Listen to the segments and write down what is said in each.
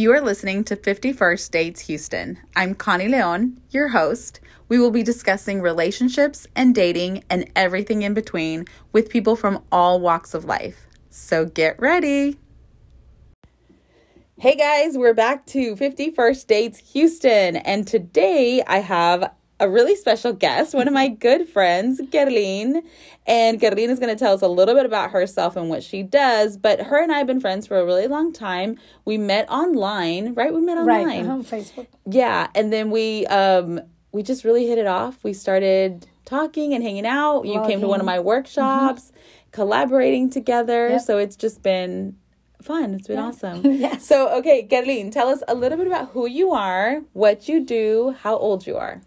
You are listening to 51st Dates Houston. I'm Connie Leon, your host. We will be discussing relationships and dating and everything in between with people from all walks of life. So get ready. Hey guys, we're back to 51st Dates Houston, and today I have a really special guest, one of my good friends, Gerlin. And Gerlin is going to tell us a little bit about herself and what she does. But her and I have been friends for a really long time. We met online, right? We met online. Right, on Facebook. Yeah, and then we um we just really hit it off. We started talking and hanging out. You came to one of my workshops, mm-hmm. collaborating together. Yep. So it's just been fun. It's been yeah. awesome. yes. So, okay, Gerlin, tell us a little bit about who you are, what you do, how old you are.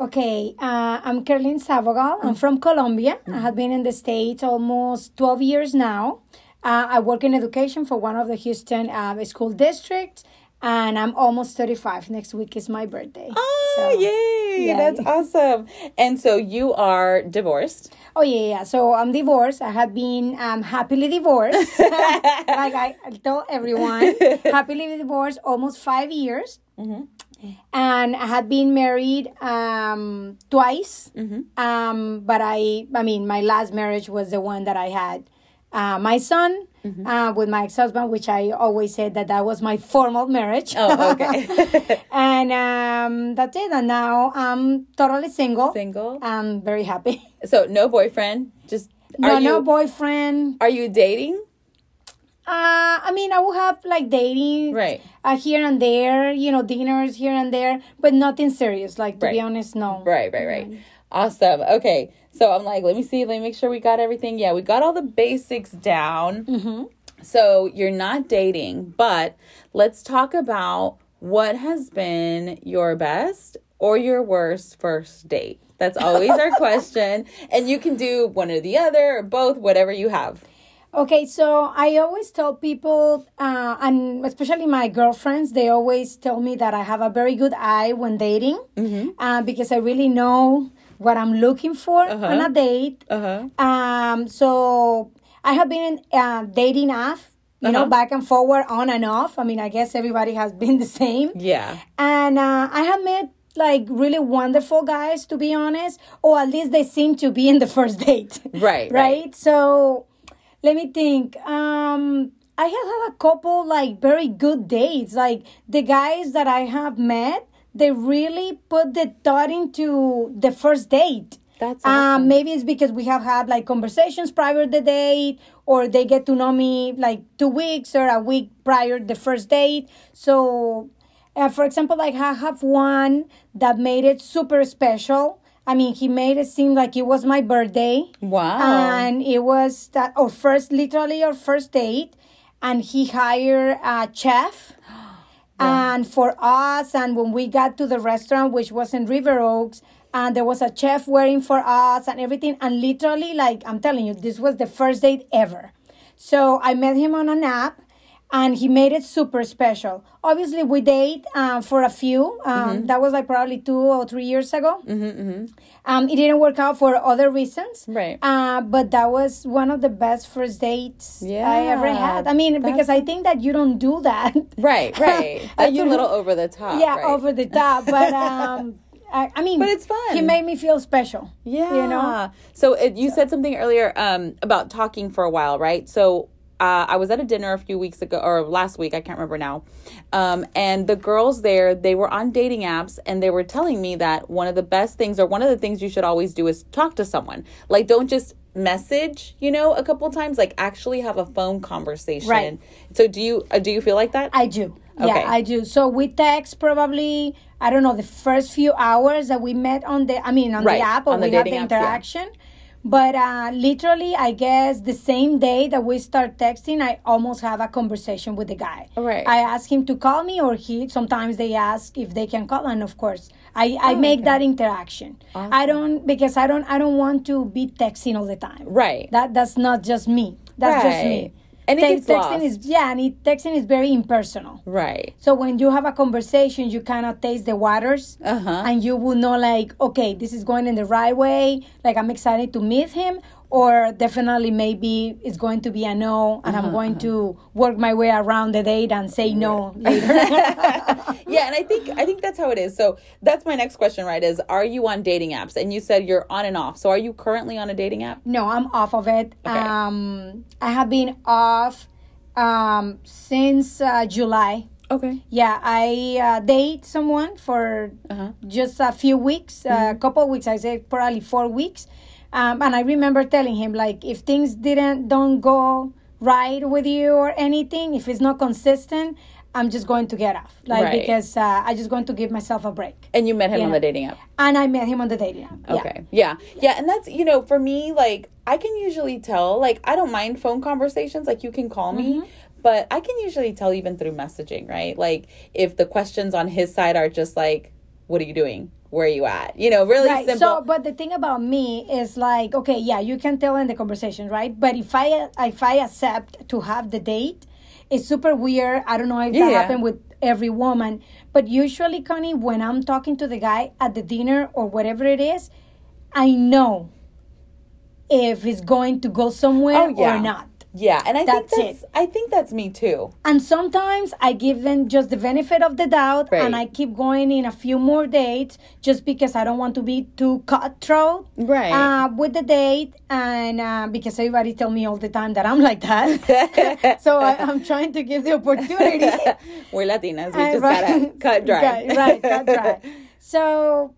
Okay, uh, I'm Kerlin Savogal. I'm from Colombia. I have been in the States almost 12 years now. Uh, I work in education for one of the Houston uh, school districts, and I'm almost 35. Next week is my birthday. Oh, so, yay! That's awesome. And so you are divorced? Oh, yeah, yeah. So I'm divorced. I have been um, happily divorced. like I, I tell everyone, happily divorced almost five years. Mm-hmm and I had been married um, twice. Mm-hmm. Um, but I, I mean, my last marriage was the one that I had uh, my son mm-hmm. uh, with my ex-husband, which I always said that that was my formal marriage. Oh, okay. and um, that's it. And now I'm totally single. Single. I'm very happy. So no boyfriend, just no, you, no boyfriend. Are you dating? Uh, I mean, I will have like dating right uh, here and there, you know, dinners here and there, but nothing serious. Like to right. be honest, no. Right, right, right. Mm-hmm. Awesome. Okay, so I'm like, let me see, let me make sure we got everything. Yeah, we got all the basics down. Mm-hmm. So you're not dating, but let's talk about what has been your best or your worst first date. That's always our question, and you can do one or the other or both, whatever you have. Okay, so I always tell people, uh, and especially my girlfriends, they always tell me that I have a very good eye when dating mm-hmm. uh, because I really know what I'm looking for uh-huh. on a date. Uh-huh. Um, so I have been uh, dating app, you uh-huh. know, back and forward, on and off. I mean, I guess everybody has been the same. Yeah. And uh, I have met like really wonderful guys, to be honest, or at least they seem to be in the first date. Right. right. right? So let me think. Um, I have had a couple like very good dates. Like the guys that I have met, they really put the thought into the first date. That's um, awesome. um, maybe it's because we have had like conversations prior to the date, or they get to know me like two weeks or a week prior the first date. So, uh, for example, like I have one that made it super special I mean, he made it seem like it was my birthday. Wow. And it was that our first, literally our first date. And he hired a chef. And for us, and when we got to the restaurant, which was in River Oaks, and there was a chef waiting for us and everything. And literally, like I'm telling you, this was the first date ever. So I met him on an app and he made it super special. Obviously, we date uh, for a few. Um, mm-hmm. That was like probably two or three years ago. Mm-hmm, mm-hmm. Um, it didn't work out for other reasons. Right. Uh, but that was one of the best first dates yeah, I ever had. I mean, because I think that you don't do that. Right, right. That's a little over the top. Yeah, right? over the top. But. Um, I, I, mean, but it's fun. He made me feel special. Yeah, you know. So it, you so. said something earlier um, about talking for a while, right? So uh, I was at a dinner a few weeks ago or last week, I can't remember now. Um, and the girls there, they were on dating apps and they were telling me that one of the best things or one of the things you should always do is talk to someone. Like, don't just message, you know, a couple times, like actually have a phone conversation. Right. So do you uh, do you feel like that? I do. Okay. Yeah, I do. So we text probably I don't know the first few hours that we met on the I mean on right. the app or on we had the interaction. Apps, yeah but uh, literally, I guess the same day that we start texting, I almost have a conversation with the guy. Right. I ask him to call me, or he. Sometimes they ask if they can call, and of course, I, I oh, make okay. that interaction. Awesome. I don't because I don't I don't want to be texting all the time. Right. That that's not just me. That's right. just me and it texting is yeah, and it, texting is very impersonal. Right. So when you have a conversation, you kind of taste the waters, uh-huh. and you will know like, okay, this is going in the right way. Like I'm excited to meet him, or definitely maybe it's going to be a no and i'm going to work my way around the date and say no later yeah, and I think I think that's how it is. So that's my next question, right? Is are you on dating apps? And you said you're on and off. So are you currently on a dating app? no i'm off of it um i have been off um since uh, july Okay. yeah i uh, date someone for Uh-huh. just a few weeks a couple weeks i say probably four weeks um, and i remember telling him like if things didn't don't go right with you or anything if it's not consistent i'm just going to get off like Right. because uh, i just going to give myself a break And you met him on Yeah. the dating app. and i met him on the dating app yeah. Okay. Yeah. yeah. And that's, you know, for me, like, I can usually tell, like, I don't mind phone conversations. Like, you can call me, Mm-hmm. but I can usually tell even through messaging, right? Like, if the questions on his side are just like, what are you doing? Where are you at? You know, really Right. simple. So, but the thing about me is like, okay, yeah, you can tell in the conversation, right? But if I if I accept to have the date, it's super weird. I don't know if that Yeah. happened with every woman, but usually, Connie, when I'm talking to the guy at the dinner or whatever it is, I know if it's going to go somewhere Oh, yeah. or not. Yeah. And I That's think that's, I think that's me too. And sometimes I give them just the benefit of the doubt Right. and I keep going in a few more dates just because I don't want to be too cutthroat Right. uh, with the date. And uh, because everybody tell me all the time that I'm like that. so I, I'm trying to give the opportunity. We're Latinas. We Uh, just right. gotta cut dry. Right, right, cut dry. So,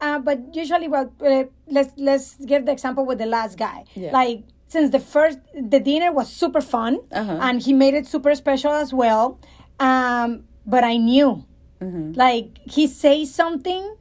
uh, but usually, well, uh, let's let's give the example with the last guy. Yeah. Like since the first, the dinner was super fun, Uh-huh. and he made it super special as well. Um, but I knew, Mm-hmm. like he say something.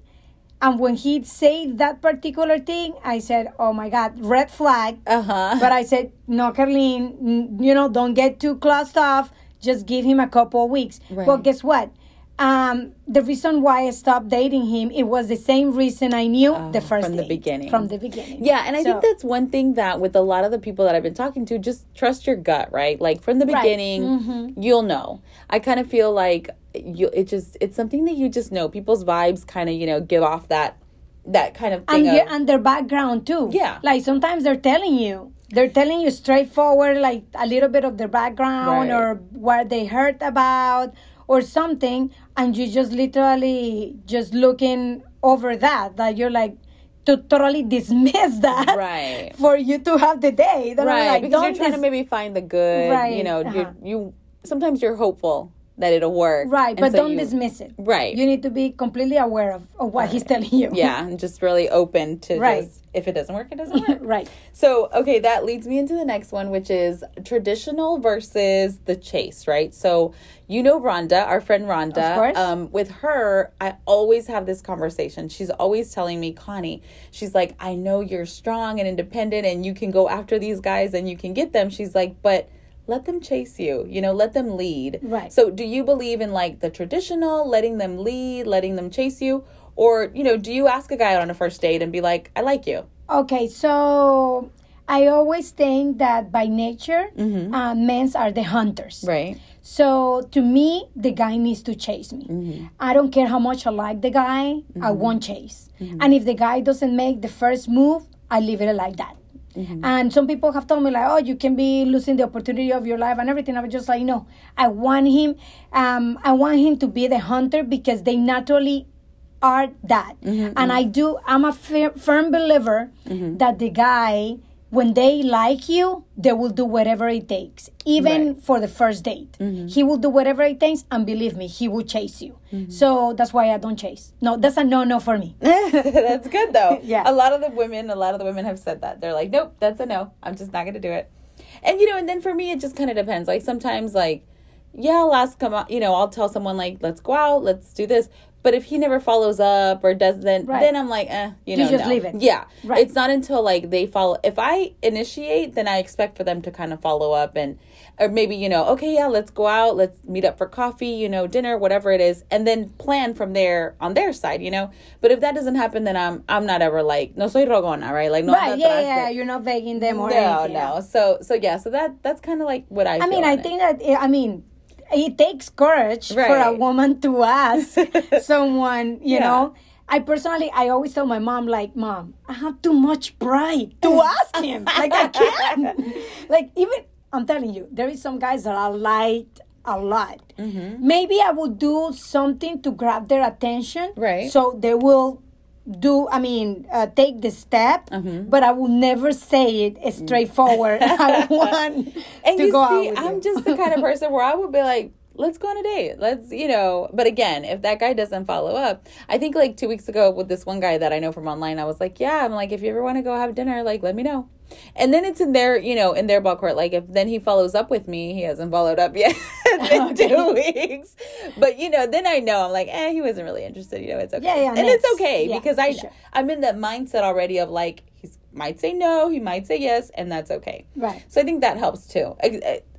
And when he say that particular thing, I said, "Oh my God, red flag." Uh huh. But I said, no, Carlene, n- you know, don't get too closed off. Just give him a couple of weeks. Right. Well, guess what? Um, the reason why I stopped dating him, it was the same reason I knew the first from the beginning. From the beginning. Yeah, and I So- think that's one thing that with a lot of the people that I've been talking to, just trust your gut, right? Like from the Right. beginning, Mm-hmm. you'll know. I kind of feel like you it just it's something that you just know. People's vibes kind of, you know, give off that that kind of and, thing. your, of, and their background too. Yeah. Like sometimes they're telling you, they're telling you straightforward, like a little bit of their background Right. or what they heard about or something, and you just literally just looking over that, that you're like to totally dismiss that Right. for you to have the day. Right, like, because you're trying to maybe find the good, Right, you know, uh-huh. you you sometimes you're hopeful that it'll work. Right, and but so don't you- dismiss it. Right. You need to be completely aware of, of what he's telling you. Yeah, and just really open to Right. just if it doesn't work, it doesn't work. right. So, okay, that leads me into the next one, which is traditional versus the chase, right? So, you know Rhonda, our friend Rhonda. Of course. Um, with her, I always have this conversation. She's always telling me, Connie, she's like, I know you're strong and independent and you can go after these guys and you can get them. She's like, but let them chase you, you know, let them lead. Right. So, do you believe in like the traditional, letting them lead, letting them chase you? Or, you know, do you ask a guy out on a first date and be like, I like you? Okay, so I always think that by nature, uh, men's are the hunters. Mm-hmm. Right. So to me, the guy needs to chase me. Mm-hmm. I don't care how much I like the guy, I won't chase. Mm-hmm. And if the guy doesn't make the first move, I leave it like that. Mm-hmm. And some people have told me like, oh, you can be losing the opportunity of your life and everything. I was just like, no, I want him. Um, I want him to be the hunter because they naturally are that. Mm-hmm, and I do. I'm a fir- firm believer Mm-hmm. that the guy, when they like you, they will do whatever it takes, even Right. Mm-hmm. for the first date. He will do whatever it takes, and believe me, he will chase you. So that's why I don't chase. No, that's a no no for me. that's good though. Yeah. A lot of the women, a lot of the women have said that. They're like, nope, that's a no. I'm just not going to do it. And, you know, and then for me, it just kind of depends. Like sometimes, like, yeah, I'll ask him, you know, I'll tell someone, like, let's go out, let's do this. But if he never follows up or doesn't, Right. then I'm like, eh, you You know, just no. leave it. Yeah. Right. It's not until like they follow. If I initiate, then I expect for them to kind of follow up and, or maybe, you know, okay, yeah, let's go out, let's meet up for coffee, you know, dinner, whatever it is, and then plan from there on their side, you know. But if that doesn't happen, then I'm I'm not ever like, no soy rogona, right? Like, no, right? Yeah, yeah. You're not begging them or no, anything. no. So, so yeah, so that that's kind of like what I. I mean, I it. think that I mean, it takes courage for a woman to ask someone, you Yeah. know. I personally, I always tell my mom, like, mom, I have too much pride to ask him. like, I can't. like, even, I'm telling you, there is some guys that I like a lot. Mm-hmm. Maybe I will do something to grab their attention. Right. So they will do, I mean, uh, take the step, Mm-hmm. but I will never say it straightforward. I want and to you go out see, I'm you. just the kind of person where I would be like, let's go on a date. Let's, you know, but again, if that guy doesn't follow up, I think like two weeks ago with this one guy that I know from online, I was like, yeah, I'm like, if you ever want to go have dinner, like, let me know. And then it's in their, you know, in their ball court. Like, if then he follows up with me, he hasn't followed up yet. it's two weeks. But, you know, then I know I'm like, eh, he wasn't really interested. You know, it's okay. Yeah, yeah, and it's okay Yeah, because I, sure. I'm in that mindset already of like, he might say no, he might say yes, and that's okay. Right. So I think that helps too,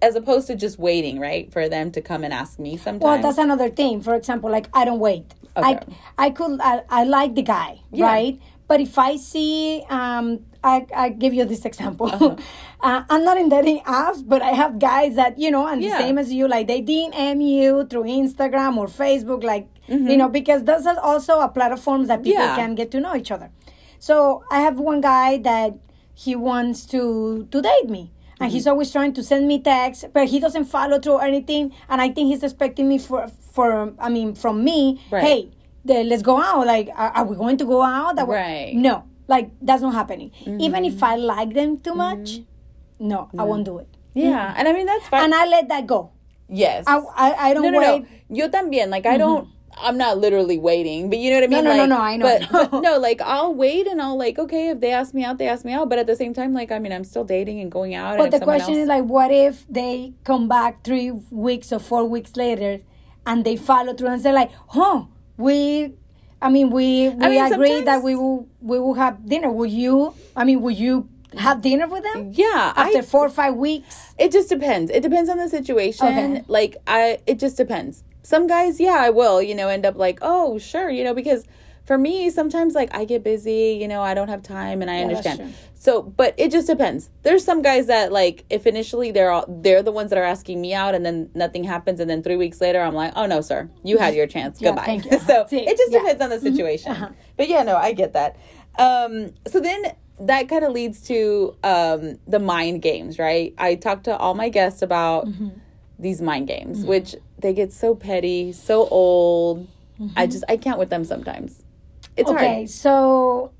as opposed to just waiting, right, for them to come and ask me sometimes. Well, that's another thing. For example, like I don't wait. I I could I, I like the guy, Yeah. right? But if I see, um, I I give you this example. Uh-huh. uh I'm not in dating apps, but I have guys that you know, and Yeah. the same as you, like they DM you through Instagram or Facebook, like you know, because those are also a platform that people Mm-hmm. Yeah. can get to know each other. So I have one guy that he wants to to date me. And he's Mm-hmm. always trying to send me texts, but he doesn't follow through or anything. And I think he's expecting me for, for I mean, from me, Right. hey, the, let's go out. Like, are, are we going to go out? We-" Right. Mm-hmm. No, like that's not happening. Mm-hmm. Even if I like them too mm-hmm. much, no, I won't do it. yeah, mm-hmm. and I mean that's fine. And I let that go. yes. I, I, I don't no, no, wait. no. Yo también. Like I don't. I'm not literally waiting, but you know what I mean. no, no, like, no, I know. But, but no, like I'll wait and I'll like okay if they ask me out, they ask me out. But at the same time, like I mean, I'm still dating and going out. But the question else- is like, what if they come back three weeks or four weeks later, and they follow through and say like, "Huh, we, I mean, we we mean, agreed that we will we will have dinner. Will you? I mean, will you have dinner with them yeah, after I, four or five weeks? It just depends. It depends on the situation. Okay. Like I it just depends. Some guys, yeah, I will, you know, end up like, "Oh, sure," you know, because for me, sometimes like I get busy, you know, I don't have time and I that's understand. So, but it just depends. There's some guys that like if initially they're all, they're the ones that are asking me out and then nothing happens and then 3 weeks later I'm like, "Oh no, sir. You had your chance. Yeah, Goodbye." thank you. so, See, it just yeah. Mm-hmm. depends on the situation. But yeah, no, I get that. Um so then that kind of leads to um the mind games, right? I talked to all my guests about Mm-hmm. these mind games, which they get so petty, so old. I just I can't with them sometimes. It's Mm-hmm. Okay, so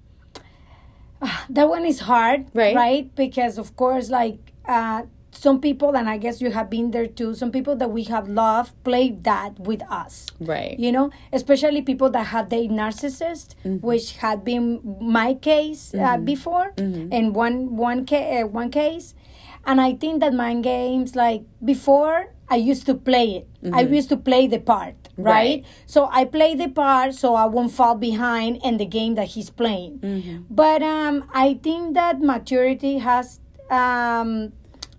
ah, that one is hard, Right. Right, because of course, like uh, some people, and I guess you have been there too. Some people that we have loved play that with us, Right. you know, especially people that have the narcissist, Mm-hmm. which had been my case uh, before, Mm-hmm. and one one ca- uh, one case, and I think that mind games, like before, I used to play it. I used to play the part, right? Right. So I play the part so I won't fall behind in the game that he's playing. Mm-hmm. But um, I think that maturity has um,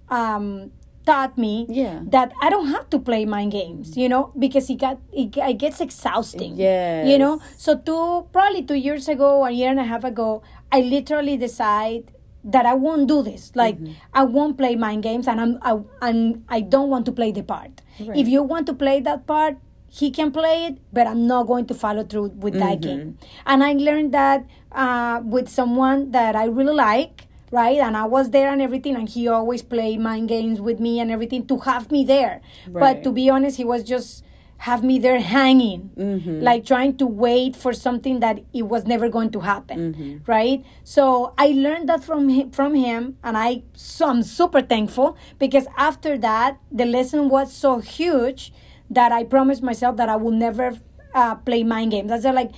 um, taught me Yeah. that I don't have to play mind games, you know, because it got it, it gets exhausting. Yes. You know, so two probably two years ago, a year and a half ago, I literally decide that I won't do this. Like Mm-hmm. I won't play mind games, and I'm I, and I don't want to play the part. If you want to play that part, he can play it, but I'm not going to follow through with that Mm-hmm. game. And I learned that uh, with someone that I really like. Right, and I was there and everything, and he always played mind games with me and everything to have me there. But to be honest, he was just have me there hanging, Mm-hmm. like trying to wait for something that it was never going to happen, Mm-hmm. right? So I learned that from him, from him, and I so I'm super thankful because after that the lesson was so huge that I promised myself that I will never uh, play mind games. That's like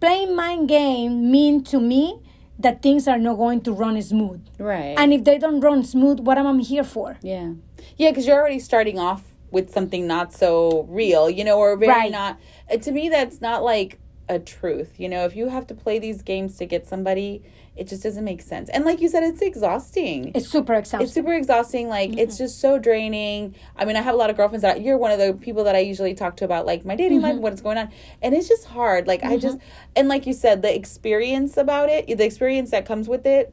playing mind game mean to me that things are not going to run smooth. Right. And if they don't run smooth, what am I here for? Yeah. Yeah, because you're already starting off with something not so real, you know, or very Right. not. uh, To me, that's not like a truth. You know, if you have to play these games to get somebody, it just doesn't make sense. And like you said, it's exhausting. It's super exhausting. It's super exhausting. Like Mm-hmm. it's just so draining. I mean, I have a lot of girlfriends that you're one of the people that I usually talk to about like my dating Mm-hmm. life, what's going on, and it's just hard. Like I just and like you said, the experience about it, the experience that comes with it.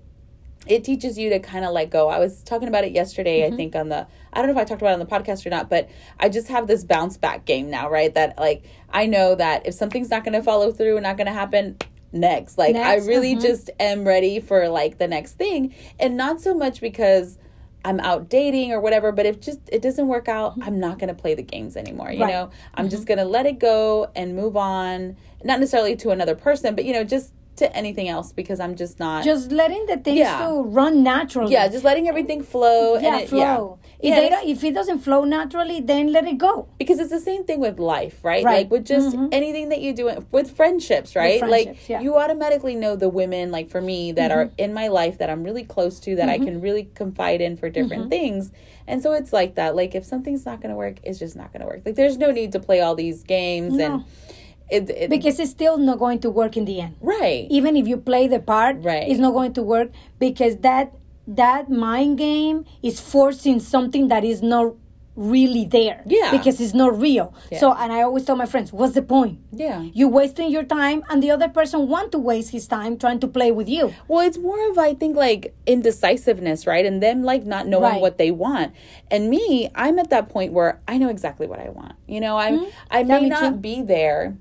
it teaches you to kind of let go. I was talking about it yesterday, I think on the I don't know if I talked about it on the podcast or not, but I just have this bounce back game now, right? That like I know that if something's not going to follow through and not going to happen next, like Next, I really uh-huh. just am ready for like the next thing and not so much because I'm out dating or whatever, but if just it doesn't work out, I'm not going to play the games anymore, you Right. know? I'm just going to let it go and move on, not necessarily to another person, but you know, just to anything else because I'm just not Just letting the things Yeah. run naturally. yeah, just letting everything flow. yeah, and it, flow. Yeah. If, Yeah, they don't, if it doesn't flow naturally, then let it go. because it's the same thing with life, right? Right. Like with just mm-hmm. anything that you do with friendships, right? like friendships, yeah. you automatically know the women, like for me, that are mm-hmm. in my life that I'm really close to, that I mm-hmm. can really confide in for different things. And so it's like that. Like if something's not going to work, it's just not going to work. Like there's no need to play all these games and No. it, it Because it's still not going to work in the end. right. even if you play the part Right. it's not going to work because that that mind game is forcing something that is not really there Yeah. because it's not real Yeah. so and i always tell my friends what's the point Yeah. you're wasting your time and the other person want to waste his time trying to play with you Well, it's more of I think like indecisiveness, right? And them like not knowing Right. what they want. And me, I'm at that point where I know exactly what I want. You know, I'm I may Mm-hmm. not too. be there.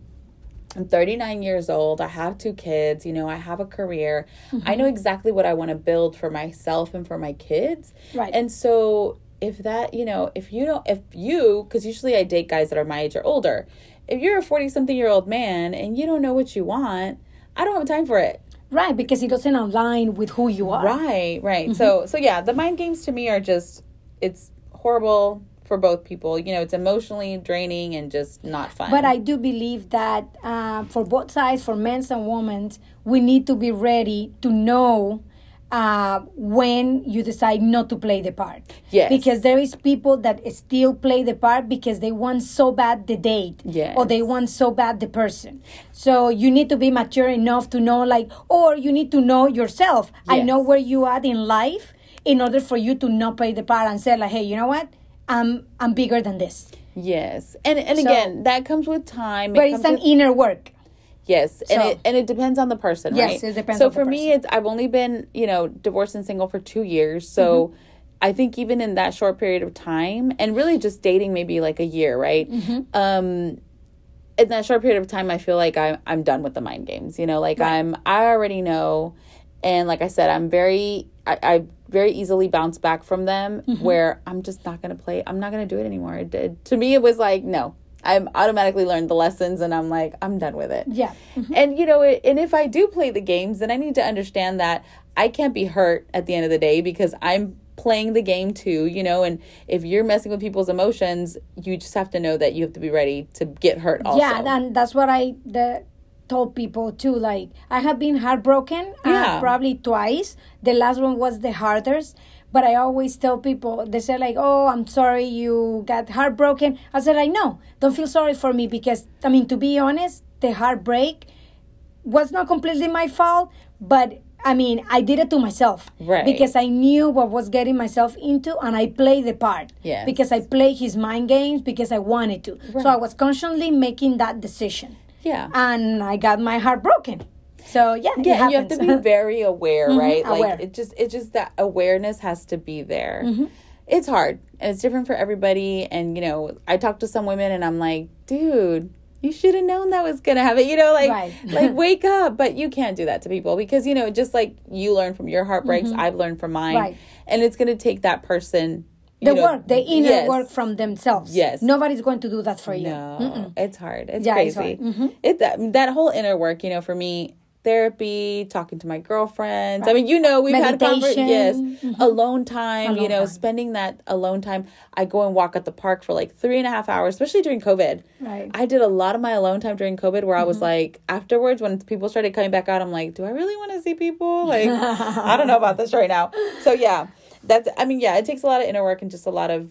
I'm 39 years old. I have two kids. You know, I have a career. Mm-hmm. I know exactly what I want to build for myself and for my kids. Right. And so, if that, you know, if you don't, if you, because usually I date guys that are my age or older, if you're a 40 something year old man and you don't know what you want, I don't have time for it. right because it doesn't align with who you are Right, right. Mm-hmm. So so yeah, the mind games to me are just it's horrible for both people. You know, it's emotionally draining and just not fun. But I do believe that uh, for both sides, for men and women, we need to be ready to know uh, when you decide not to play the part. Yes. Because there is people that still play the part because they want so bad the date. Yes. Or they want so bad the person. So you need to be mature enough to know, like, or you need to know yourself. I know where you are in life in order for you to not play the part and say, like, hey, you know what? I'm, I'm bigger than this. yes, and and So- again, that comes with time. It But it's an with- inner work. Yes, and So- it and it depends on the person, Yes, right? it depends So on the for me, it's I've only been you know divorced and single for two years, so Mm-hmm. I think even in that short period of time, and really just dating maybe like a year, right? Mm-hmm. Um, in that short period of time, I feel like I'm I'm done with the mind games. You know, like I'm I already know, and like I said, I'm very I, I very easily bounce back from them. Mm-hmm. Where I'm just not gonna play. I'm not gonna do it anymore. It did to me. It was like no. I'm automatically learned the lessons, and I'm like I'm done with it. Yeah. And you know, it, and if I do play the games, then I need to understand that I can't be hurt at the end of the day because I'm playing the game too, you know, and if you're messing with people's emotions, you just have to know that you have to be ready to get hurt also. Yeah, and that's what I the, told people too. Like I have been heartbroken, Yeah. uh, probably twice. The last one was the hardest. But I always tell people, they say like, "Oh, I'm sorry you got heartbroken." I said like, "No, don't feel sorry for me because I mean, to be honest, the heartbreak was not completely my fault, but I mean, I did it to myself. Right. Because I knew what was getting myself into and I played the part. Yes. Because I played his mind games because I wanted to. So I was constantly making that decision. Yeah. And I got my heart broken. So yeah, it yeah, and you have to be very aware, right? aware. Like it just it just that awareness has to be there. Mm-hmm. It's hard and it's different for everybody. And you know, I talk to some women and I'm like, dude, you should have known that was gonna happen. You know, like Right. like wake up. But you can't do that to people because you know, just like you learn from your heartbreaks, I've learned from mine, Mm-hmm. Right. and it's gonna take that person. The know, work, the inner yes. work from themselves. Yes. Nobody's going to do that for you. No, it's hard. It's Yeah, it's crazy. hard. Mm-hmm. It that that whole inner work, you know, for me, therapy, talking to my girlfriends. I mean, you know, we've had Meditation. conver- yes, alone time. you know, time. spending that alone time. I go and walk at the park for like three and a half hours, especially during COVID. Right. I did a lot of my alone time during COVID, where I was like, afterwards, when people started coming back out, I'm like, do I really want to see people? Like, I don't know about this right now. So yeah, that's. I mean, yeah, it takes a lot of inner work and just a lot of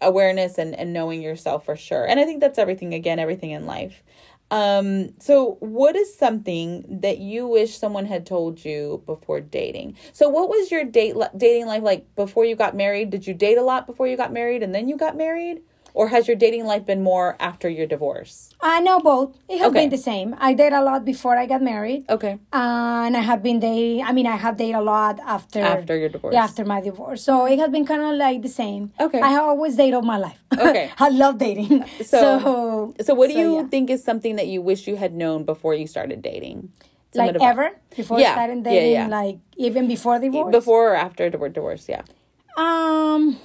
awareness and, and knowing yourself for sure. And I think that's everything again, everything in life. Um, so what is something that you wish someone had told you before dating? So what was your date dating life like before you got married? Did you date a lot before you got married and then you got married? Or has your dating life been more after your divorce? I know both. It has Okay. been the same. I dated a lot before I got married. Okay. and I have been dating. I mean, I have dated a lot after After your divorce. Yeah, after my divorce. So it has been kind of like the same. Okay. I have always dated all my life. Okay. I love dating. So, So, so, what do you yeah. think is something that you wish you had known before you started dating? Like ever before Yeah, I started yeah, dating? yeah. Like even before divorce? Before or after divor- divorce? Yeah. Um,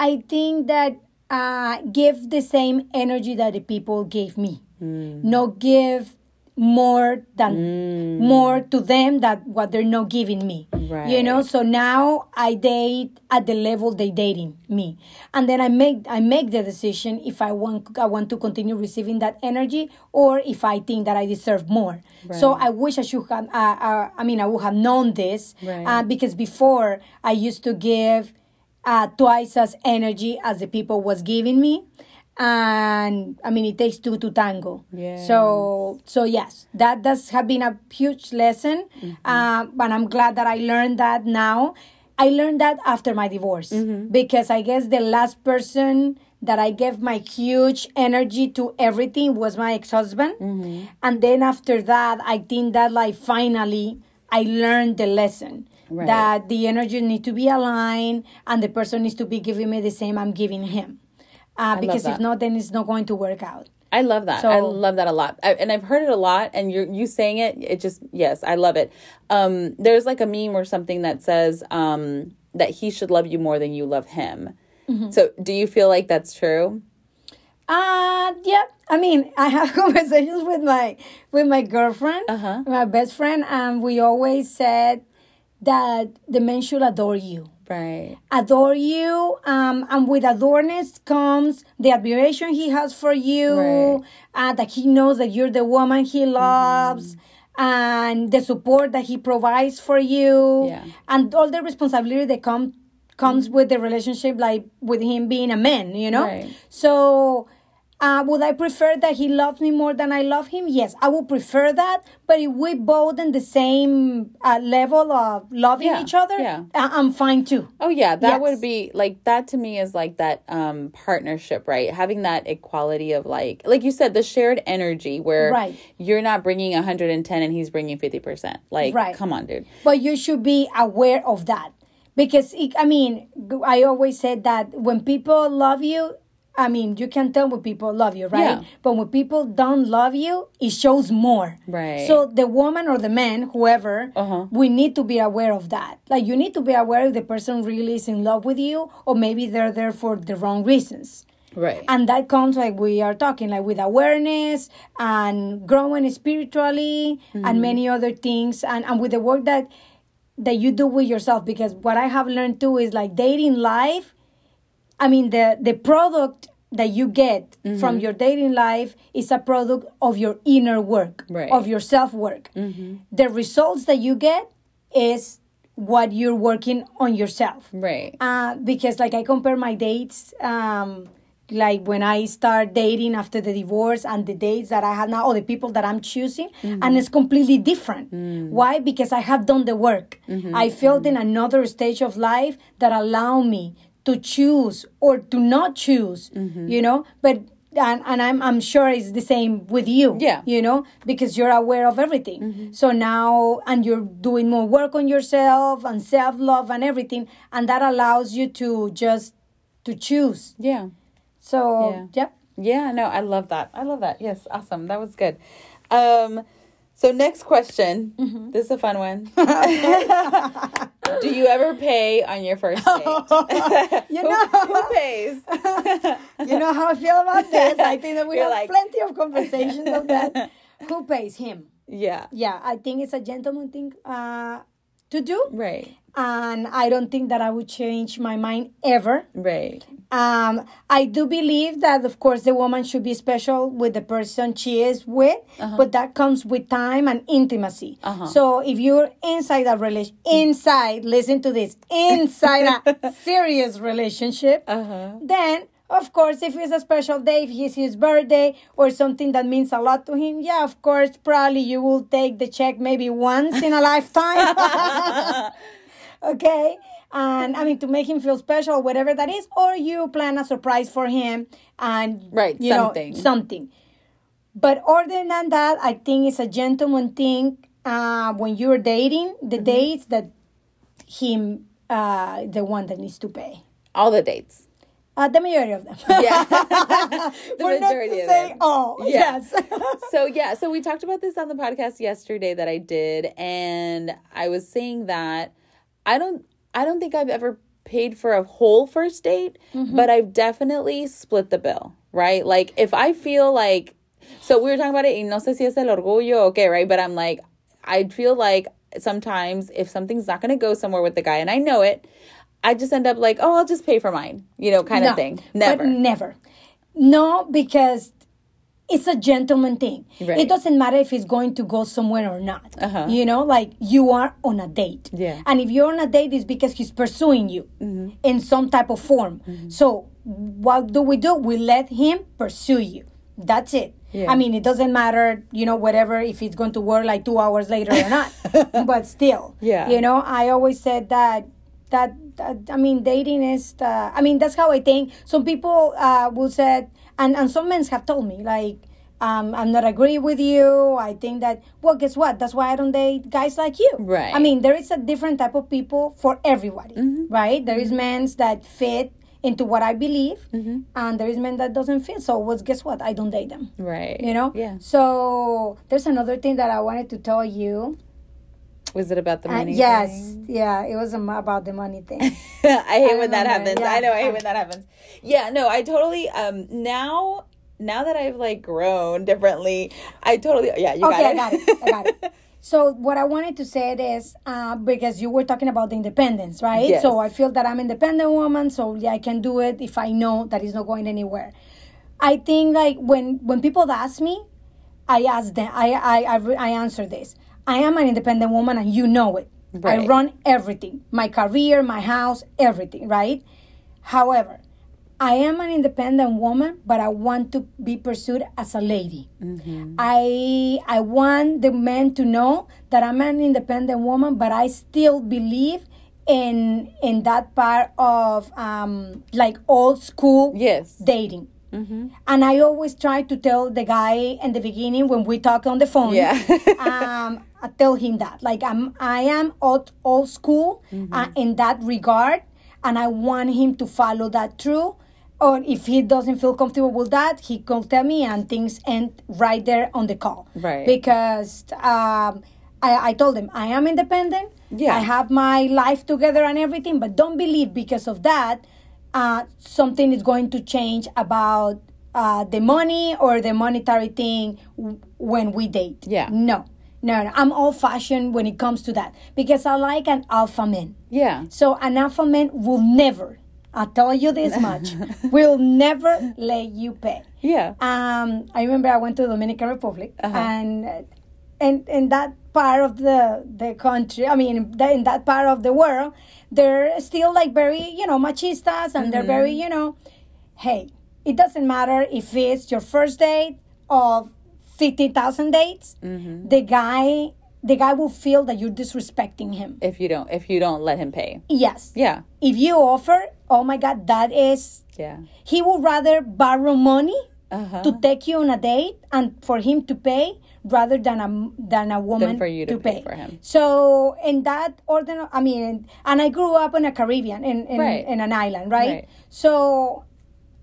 I think that uh, give the same energy that the people gave me. Hmm. No give more than more to them that what they're not giving me. You know, so now I date at the level they dating me, and then I make I make the decision if I want I want to continue receiving that energy or if I think that I deserve more. So I wish I should have. Uh, uh, I mean, I would have known this Right. uh, because before I used to give uh, twice as energy as the people was giving me, and I mean it takes two to tango. Yes. So so yes, that does have been a huge lesson, uh, and I'm glad that I learned that now. I learned that after my divorce because I guess the last person that I gave my huge energy to everything was my ex-husband, and then after that, I think that like finally I learned the lesson Right. that the energy need to be aligned and the person needs to be giving me the same I'm giving him. Uh, because if not, then it's not going to work out. I love that. I love that a lot, I, and I've heard it a lot. And you're you saying it, it just yes, I love it. Um, there's like a meme or something that says um, that he should love you more than you love him. Mm-hmm. So, do you feel like that's true? Uh yeah. I mean, I have conversations with my with my girlfriend, Uh-huh. my best friend, and we always said that the men should adore you. Right. Adore you, um, and with adoreness comes the admiration he has for you, Right. uh, that he knows that you're the woman he loves, and the support that he provides for you, Yeah. and all the responsibility that come comes with the relationship, like with him being a man, you know. Right. So, uh, would I prefer that he loves me more than I love him? Yes, I would prefer that. But if we both in the same uh, level of loving Yeah, each other, yeah. I- I'm fine too. Oh yeah, that Yes. would be like that to me is like that um partnership, right? Having that equality of like like you said the shared energy where Right. you're not bringing 110 and he's bringing 50%. Like Right. come on, dude. But you should be aware of that because it, I mean, I always said that when people love you. I mean, you can tell when people love you, right? Yeah. But when people don't love you, it shows more. Right. So the woman or the man, whoever, Uh-huh. we need to be aware of that. Like you need to be aware if the person really is in love with you, or maybe they're there for the wrong reasons. Right. And that comes like we are talking, like with awareness and growing spiritually Mm-hmm. and many other things, and, and with the work that that you do with yourself. Because what I have learned too is like dating life. I mean the the product that you get Mm-hmm. from your dating life is a product of your inner work, Right. Mm-hmm. of your self work. The results that you get is what you're working on yourself right. uh, because like I compare my dates, um, like when I start dating after the divorce and the dates that I have now, or the people that I'm choosing, and it's completely different. Why? Because I have done the work. I felt in another stage of life that allow me to choose or to not choose. You know, but. And, and I'm I'm sure it's the same with you. Yeah. You know, because you're aware of everything. So now, and you're doing more work on yourself and self love and everything, and that allows you to just to choose. Yeah. So Yeah. yeah. Yeah, no, I love that. I love that. Yes, awesome. That was good. Um so next question. Mm-hmm. This is a fun one. Do you ever pay on your first date? You who, know, who pays? you know how I feel about this. I think that we You're have like- plenty of conversations of that. Who pays him? Yeah. Yeah, I think it's a gentleman thing uh, to do, Right. And I don't think that I would change my mind ever. Right. Um, I do believe that, of course, the woman should be special with the person she is with, uh-huh. but that comes with time and intimacy. Uh-huh. So if you're inside a relation, inside, listen to this, inside a serious relationship, uh-huh. then of course, if it's a special day, if it's his birthday or something that means a lot to him, yeah, of course, probably you will take the check maybe once in a lifetime. okay and I mean to make him feel special, whatever that is, or you plan a surprise for him and Right, you something. know something. But other than that, I think it's a gentleman thing uh, when you're dating the Mm-hmm. dates that him uh, the one that needs to pay. All the dates. Uh, the majority of them. Yeah. the majority of say them. all. Yeah. Yes. so yeah, so we talked about this on the podcast yesterday that I did, and I was saying that I don't I don't think I've ever paid for a whole first date, mm-hmm. but I've definitely split the bill, right? Like if I feel like so we were talking about it, y no sé si es el orgullo, okay, right? But I'm like, I feel like sometimes if something's not gonna go somewhere with the guy and I know it, I just end up like, oh, I'll just pay for mine, you know, kind of thing. Never. But never. No, because it's a gentleman thing. Right. It doesn't matter if it's going to go somewhere or not. Uh-huh. You know, like you are on a date. Yeah. Mm-hmm. And if you're on a date, it's because he's pursuing you in some type of form. So what do we do? We let him pursue you. That's it. Yeah. I mean, it doesn't matter, you know, whatever, if it's going to work like two hours later or not. but still, Yeah. you know, I always said that that, that I mean dating is the, I mean that's how I think. Some people uh, will say and and some men have told me like um, I'm not agree with you. I think that well, guess what? That's why I don't date guys like you. Right. I mean, there is a different type of people for everybody, mm-hmm. right? There is mm-hmm. men that fit into what I believe, mm-hmm. and there is men that doesn't fit. So, well, guess what? I don't date them. right. You know. Yeah. So there's another thing that I wanted to tell you. Was it about the Uh, money? yes, thing? yeah, it was about the money thing. I hate when that happens. yeah. I know I hate when that happens. Yeah, no, I totally um now now that I've like grown differently, I totally yeah, you okay, I got got it. I got it. So what I wanted to say is uh, because you were talking about the independence, right? Yes. So I feel that I'm independent woman, so yeah, I can do it if I know that it's not going anywhere. I think like when when people ask me, I ask them, I I I, I answer this. I am an independent woman, and you know it. I run everything, my career, my house, everything, right? However, I am an independent woman, but I want to be pursued as a lady. I I want the men to know that I'm an independent woman, but I still believe in in that part of um, like old school Yes. dating. And I always try to tell the guy in the beginning when we talk on the phone. Yeah. um, I tell him that like I'm I am old old school uh, in that regard, and I want him to follow that through. Or if he doesn't feel comfortable with that, he can tell me, and things end right there on the call. Right. Because um, I, I told him I am independent. Yeah. I have my life together and everything, but don't believe because of that uh, something is going to change about uh, the money or the monetary thing w- when we date. Yeah. No, no, no. I'm old fashioned when it comes to that because I like an alpha man. Yeah. So an alpha man will never, I'll tell you this much, will never let you pay. Yeah. Um, I remember I went to the Dominican Republic, Uh-huh. and and in that part of the the country, I mean, in that- part of the world, they're still like very, you know, machistas, and they're very, Mm-hmm. you know, hey, it doesn't matter if it's your first date of fifty thousand dates, Mm-hmm. the guy. The guy will feel that you're disrespecting him. If you don't if you don't let him pay. Yes. Yeah. If you offer, oh my God, that is Yeah. he would rather borrow money Uh-huh. to take you on a date and for him to pay rather than a than a woman for you to pay for him. So in that order, I mean, and I grew up in a Caribbean in in, Right. in an island, right? Right. So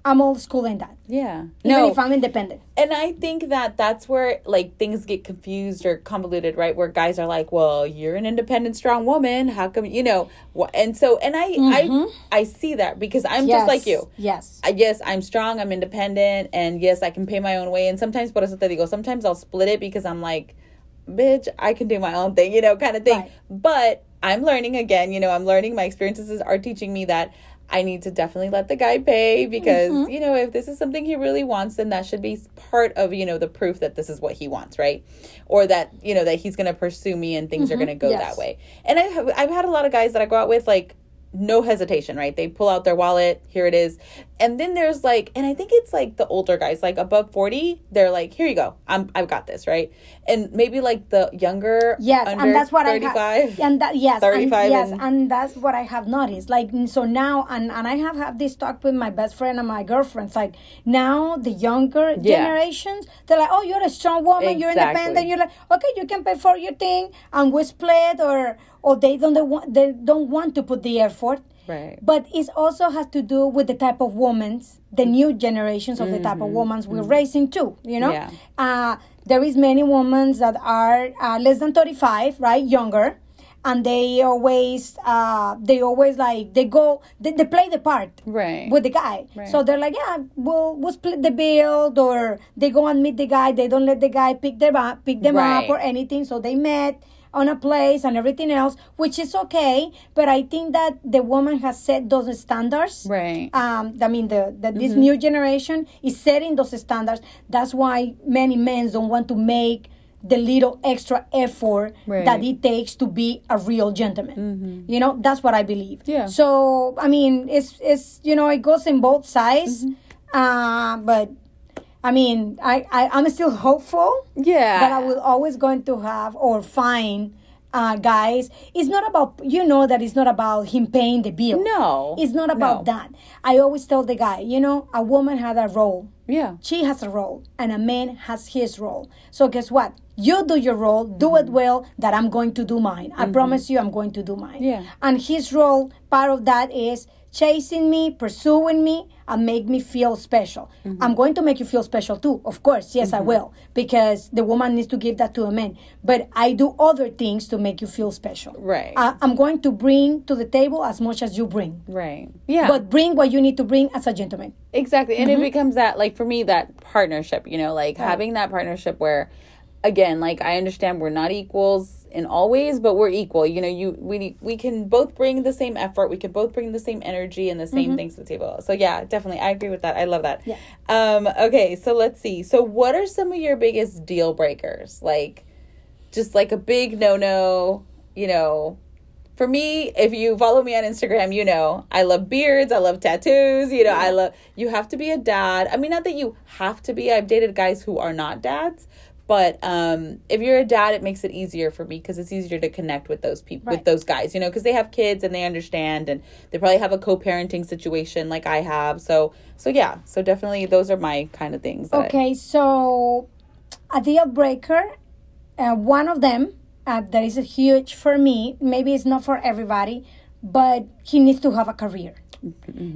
I'm old school in that. Yeah. Even no. if I'm independent. and I think that that's where like things get confused or convoluted, right? Where guys are like, "Well, you're an independent, strong woman. How come you know?" And so, and I, I, mm-hmm. I see that because I'm just like you. Yes. I, yes, I'm strong. I'm independent, and yes, I can pay my own way. And sometimes, por eso te digo, sometimes I'll split it because I'm like, bitch, I can do my own thing, you know, kind of thing. Right. But I'm learning again. You know, I'm learning. My experiences are teaching me that I need to definitely let the guy pay because Mm-hmm. you know if this is something he really wants, then that should be part of you know the proof that this is what he wants, right? Or that you know that he's going to pursue me and things are going to go Mm-hmm. Yes. that way. And I have I've had a lot of guys that I go out with like no hesitation, right? They pull out their wallet, here it is. and then there's like and i think it's like the older guys like above 40 they're like here you go i'm i've got this right and maybe like the younger Yes, under and that's what 35 I have. And that yes, 35 and, yes, and- and that's what I have noticed. Like so now, and and I have had this talk with my best friend and my girlfriends. Like now, the younger Yeah. generations, they're like, "Oh, you're a strong woman. You're independent. You're like, okay, you can pay for your thing, and we split, or or they don't they want they don't want to put the effort." Right. But it also has to do with the type of women, the new generations of the type of women we're raising too. You know, Mm-hmm. Yeah. uh, there is many women that are uh, less than 35 right younger and they always uh, they always like they go they, they play the part Right. with the guy Right. so they're like yeah we'll we'll split the bill or they go and meet the guy they don't let the guy pick them up pick them Right. up or anything so they met on a place and everything else which is okay but i think that the woman has set those standards Right. um, I mean, the, the this Mm-hmm. new generation is setting those standards. That's why many men don't want to make the little extra effort Right. that it takes to be a real gentleman. You know, that's what I believe. Yeah. So I mean, it's it's you know it goes in both sides, Mm-hmm. uh, but. I mean, I, I I'm still hopeful yeah. that I will always going to have or find uh, guys. It's not about you know that it's not about him paying the bill. No. it's not about No. that. I always tell the guy, you know, a woman has a role. yeah. She has a role, and a man has his role. So guess what? You do your role, do it well. That I'm going to do mine. I promise you, I'm going to do mine. Yeah. And his role, part of that is chasing me, pursuing me, and make me feel special. Mm-hmm. I'm going to make you feel special too, of course. Yes, I will, because the woman needs to give that to a man. But I do other things to make you feel special. Right. I, I'm going to bring to the table as much as you bring. Right. Yeah. But bring what you need to bring as a gentleman. Exactly. And Mm-hmm. it becomes that, like, for me, that partnership, you know, like having that partnership where, again, like, I understand we're not equals in all ways, but we're equal. You know, you we we can both bring the same effort. We can both bring the same energy and the same things to the table. So, yeah, definitely. I agree with that. I love that. Mm-hmm. Yeah. Um, okay. So, let's see. So, what are some of your biggest deal breakers? Like, just like a big no no, you know, for me, if you follow me on Instagram, you know I love beards, I love tattoos, you know, I love you have to be a dad. I mean, not that you have to be. I've dated guys who are not dads, but um if you're a dad, it makes it easier for me because it's easier to connect with those people with those guys, you know, because they have kids and they understand and they probably have a co-parenting situation like I have. So, so yeah, so definitely those are my kind of things. Okay, so a deal breaker, uh, one of them uh, that is huge for me, maybe it's not for everybody, but he needs to have a career.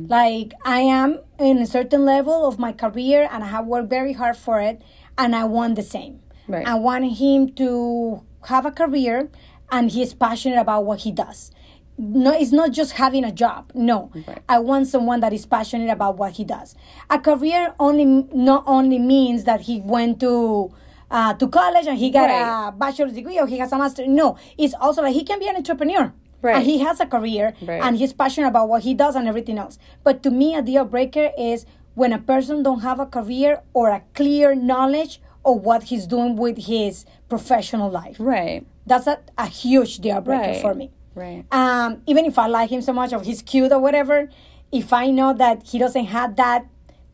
Like I am in a certain level of my career and I have worked very hard for it and I want the same. Right. I want him to have a career and he's passionate about what he does. No, it's not just having a job. No, Right. I want someone that is passionate about what he does. A career only not only means that he went to uh, to college and he got Right. a bachelor's degree or he has a master. No, it's also like he can be an entrepreneur. Right. And he has a career Right. and he's passionate about what he does and everything else. But to me, a deal breaker is when a person don't have a career or a clear knowledge of what he's doing with his professional life. right, That's a, a huge deal breaker Right. for me. right, Um, even if I like him so much or he's cute or whatever, if I know that he doesn't have that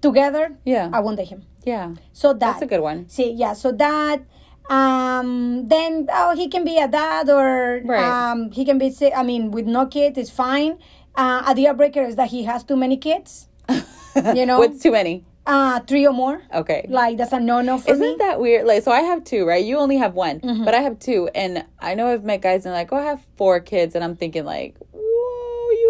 together, Yeah. I won't date him. yeah, So that that's a good one. See, yeah, so that um then oh he can be a dad or Right. um he can be I mean with no kids it's fine. Uh, a deal breaker is that he has too many kids. you know, What's too many? uh three or more. Okay, Like that's a no no for Isn't me. that weird? Like, so I have two, right? You only have one, Mm-hmm. but I have two, and I know I've met guys and like, oh, I have four kids, and I'm thinking like,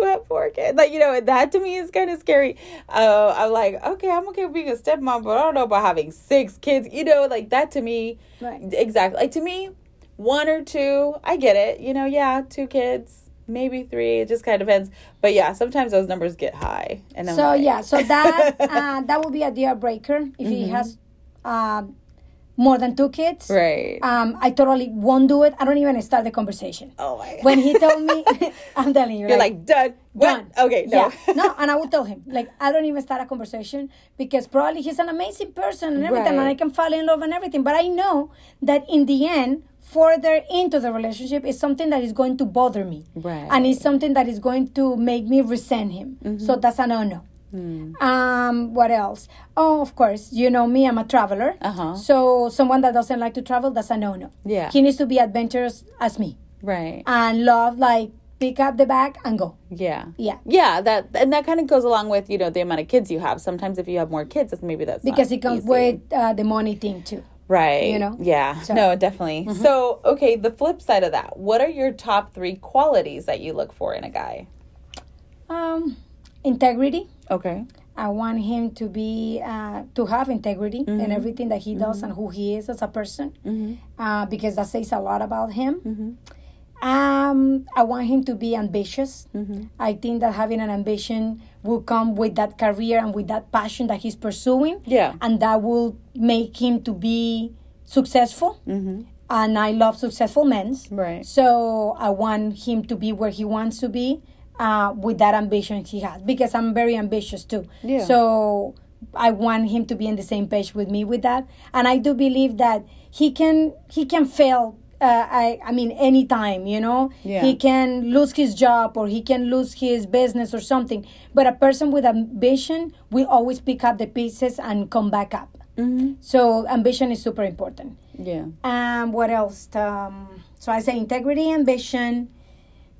you have four kids? Like, you know, that to me is kind of scary. Uh, I'm like, okay, I'm okay with being a stepmom, but I don't know about having six kids. You know, like that to me, Right. exactly. Like to me, one or two, I get it. You know, yeah, two kids. Maybe three. It just kind of depends. But yeah, sometimes those numbers get high. And I'm So like, yeah, so that uh, that would be a deal breaker if he has um more than two kids. right. Um, I totally won't do it. I don't even start the conversation. oh my. When he told me, I'm telling you, You're like done. What? done. Okay, no. Yeah. no, and I would tell him, like, I don't even start a conversation because probably he's an amazing person and everything, and I can fall in love and everything. But I know that in the end, further into the relationship is something that is going to bother me. Right. And it's something that is going to make me resent him. So that's a no no. Um, what else? Oh, of course, you know me. I'm a traveler. Uh-huh. So someone that doesn't like to travel, that's a no-no. Yeah. He needs to be adventurous as me Right. and love like pick up the bag and go. Yeah. Yeah. Yeah, that and that kind of goes along with you know the amount of kids you have. Sometimes if you have more kids, that's maybe that's Because it comes easy. with uh, the money thing too. right. you know? Yeah. So- No, definitely. So okay, the flip side of that. What are your top three qualities that you look for in a guy? Um, integrity. Okay. I want him to be uh, to have integrity Mm-hmm. in everything that he does and who he is as a person, uh, because that says a lot about him. Mm-hmm. Um, I want him to be ambitious. Mm-hmm. I think that having an ambition will come with that career and with that passion that he's pursuing, Yeah. and that will make him to be successful. And I love successful men. Mm-hmm. Right. So I want him to be where he wants to be uh, with that ambition he has because I'm very ambitious too. Yeah. So I want him to be on the same page with me with that, and I do believe that he can he can fail. Uh, I I mean anytime you know Yeah. he can lose his job or he can lose his business or something. But a person with ambition will always pick up the pieces and come back up. Mm-hmm. So ambition is super important. Yeah. Um, what else? Um, so I say integrity, ambition.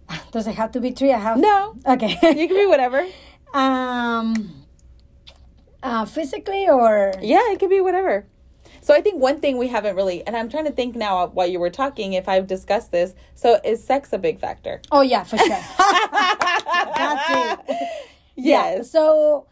Does it have to be three? I have No. Okay. You can be whatever. um, uh, physically or Yeah, it could be whatever. So I think one thing we haven't really, and I'm trying to think now while you were talking if I've discussed this. So is sex a big factor? oh yeah, for sure. That's it. Yes. So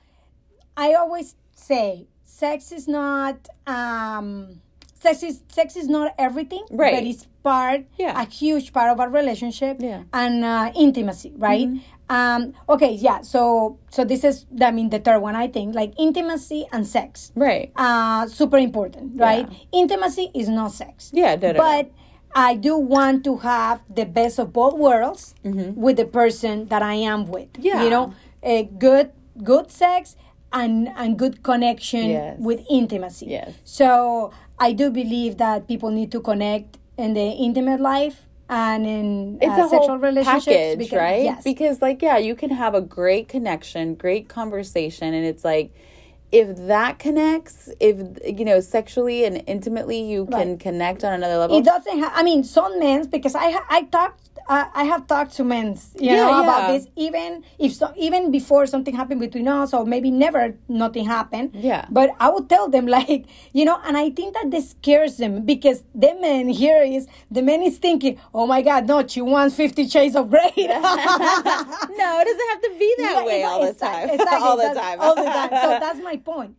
I always say sex is not um sex is sex is not everything, Right. But it's part, Yeah. a huge part of our relationship, Yeah. and uh, intimacy, right? Um, okay, yeah. So so this is I mean the third one I think like intimacy and sex, Right. uh, super important, right? Intimacy is not sex, Yeah. No, no. but I do want to have the best of both worlds with the person that I am with. Mm-hmm. Yeah. You know, a good good sex and and good connection Yes. with intimacy. Yes. So I do believe that people need to connect in the intimate life and in it's uh, a sexual whole relationships package, because- right? Yes. Because like yeah, you can have a great connection, great conversation, and it's like if that connects, if you know sexually and intimately, you can Right. connect on another level. it doesn't have. I mean, some men because I I talked. Uh, I have talked to men, you Yeah, know, about this. Even if so, even before something happened between us, or maybe never nothing happened. Yeah. But I would tell them like, you know, and I think that this scares them because the man here is the man is thinking, oh my God, no, she wants Fifty Shades of Grey. no, it doesn't have to be that Yeah, way all the time. exactly, all the time. all the time. So that's my point.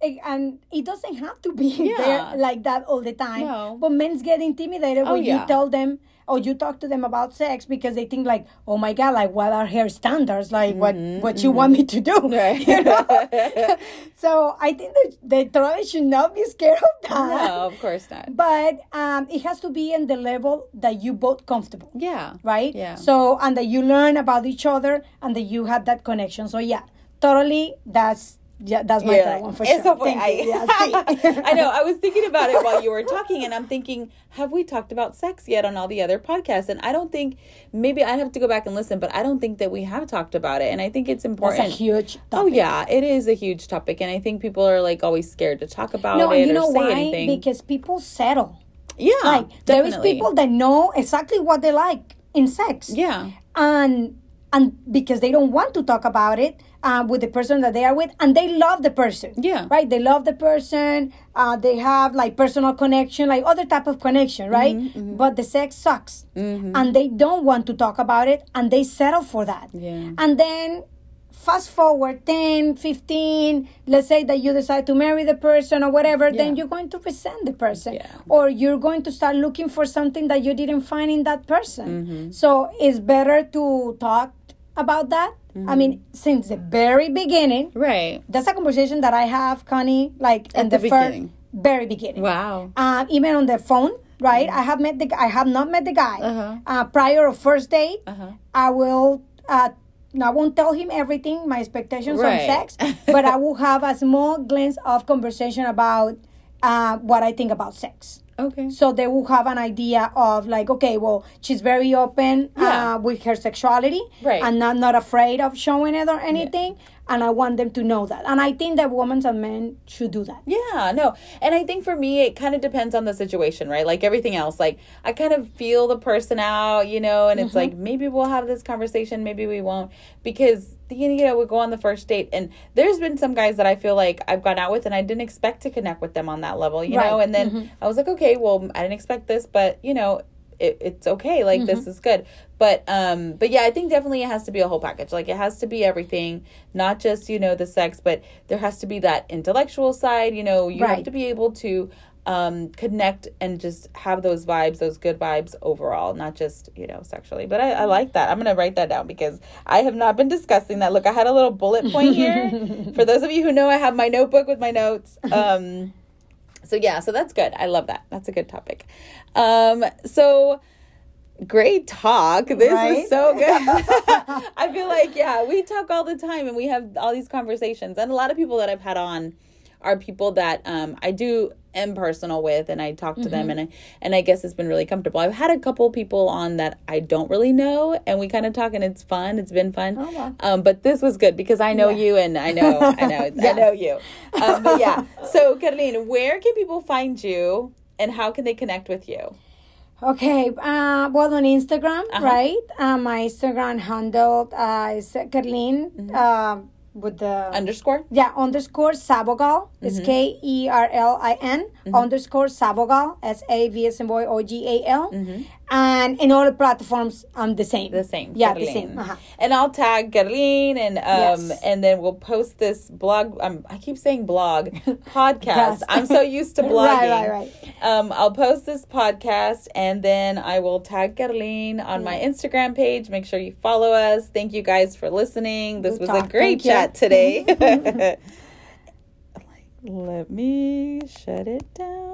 Eh, And it doesn't have to be Yeah. there like that all the time. No. But men get intimidated Oh, when yeah. you tell them or you talk to them about sex because they think like, oh my god, like what are her standards? Like what what you want me to do? Mm-hmm, Right. You know? so I think that the Troy should not be scared of that. no, of course not. But um, it has to be in the level that you both comfortable Yeah. right? Yeah. So and that you learn about each other and that you have that connection. So yeah, totally. That's yeah, that's my Yeah, third one for sure. so funny. Thank you. I, Yeah. I know. I was thinking about it while you were talking, and I'm thinking, have we talked about sex yet on all the other podcasts? And I don't think. Maybe I have to go back and listen, but I don't think that we have talked about it. And I think it's That's important. a huge. Oh yeah, it is a huge topic, and I think people are like always scared to talk about No, it and you or know say why? anything. Because people settle. yeah, Like there is people that know exactly what they like in sex. Yeah, and and because they don't want to talk about it uh, with the person that they are with and they love the person. Yeah. right? They love the person uh, they have like personal connection like other type of connection right? Mm-hmm, but the sex sucks. And they don't want to talk about it and they settle for that. Yeah. and then fast forward 10 15 let's say that you decide to marry the person or whatever then you're going to resent the person. Yeah. or you're going to start looking for something that you didn't find in that person. Mm-hmm. so it's better to talk about that Mm-hmm. i mean since the very beginning right. that's a conversation that i have connie like in the, the beginning. very beginning Wow. uh, even on the phone right i have met the i have not met the guy Uh-huh. uh, prior of first date Uh-huh. i will uh, I won't tell him everything, my expectations Right. on sex, but I will have a small glance of conversation about uh, what I think about sex. Okay. So they will have an idea of like, okay, well, she's very open Yeah. uh, with her sexuality Right. and not, not afraid of showing it or anything. And I want them to know that. And I think that women and men should do that. Yeah, no. And I think for me, it kind of depends on the situation, right? Like everything else. Like I kind of feel the person out, you know, and it's mm-hmm. like maybe we'll have this conversation, maybe we won't. Because, you know, we go on the first date. And there's been some guys that I feel like I've gone out with and I didn't expect to connect with them on that level, you right. know? And then mm-hmm. I was like, okay, well, I didn't expect this, but, you know, it, it's okay like mm-hmm. this is good. But um but yeah i think definitely it has to be a whole package. Like it has to be everything not just you know the sex but there has to be that intellectual side you know you right. have to be able to um connect and just have those vibes those good vibes overall not just you know sexually. But i, I like that. I'm gonna write that down because i have not been discussing that. Look i had a little bullet point here. For those of you who know i have my notebook with my notes. Um so yeah so that's good. I love that. That's a good topic. Um so great talk. This right? is so good. I feel like yeah we talk all the time and we have all these conversations. And a lot of people that i've had on are people that um, I do am personal with and I talk to mm-hmm. them and I and I guess it's been really comfortable. I've had a couple people on that I don't really know and we kind of talk and it's fun. It's been fun. Oh, wow. um, but this was good because I know yeah. you and I know I know yes. I know you. Um, but yeah. So Kerlin, where can people find you and how can they connect with you? Okay, uh, well, on Instagram, uh-huh. right? Uh, my Instagram handle uh, is Kerlin. Mm-hmm. With the underscore yeah underscore sabogal mm-hmm. is K E R L I N mm-hmm. underscore sabogal S A V S M boy O G A L mm-hmm and in all the platforms um the same. The same. Yeah the same. Uh-huh. and i'll tag Kerlin and um yes. and then we'll post this blog. Um i keep saying blog. Podcast. I'm so used to blogging. right, right, right. um i'll post this podcast and then i will tag Kerlin on yeah. my instagram page. Make sure you follow us. Thank you guys for listening. This Good was talk. a great thank chat you. today let me shut it down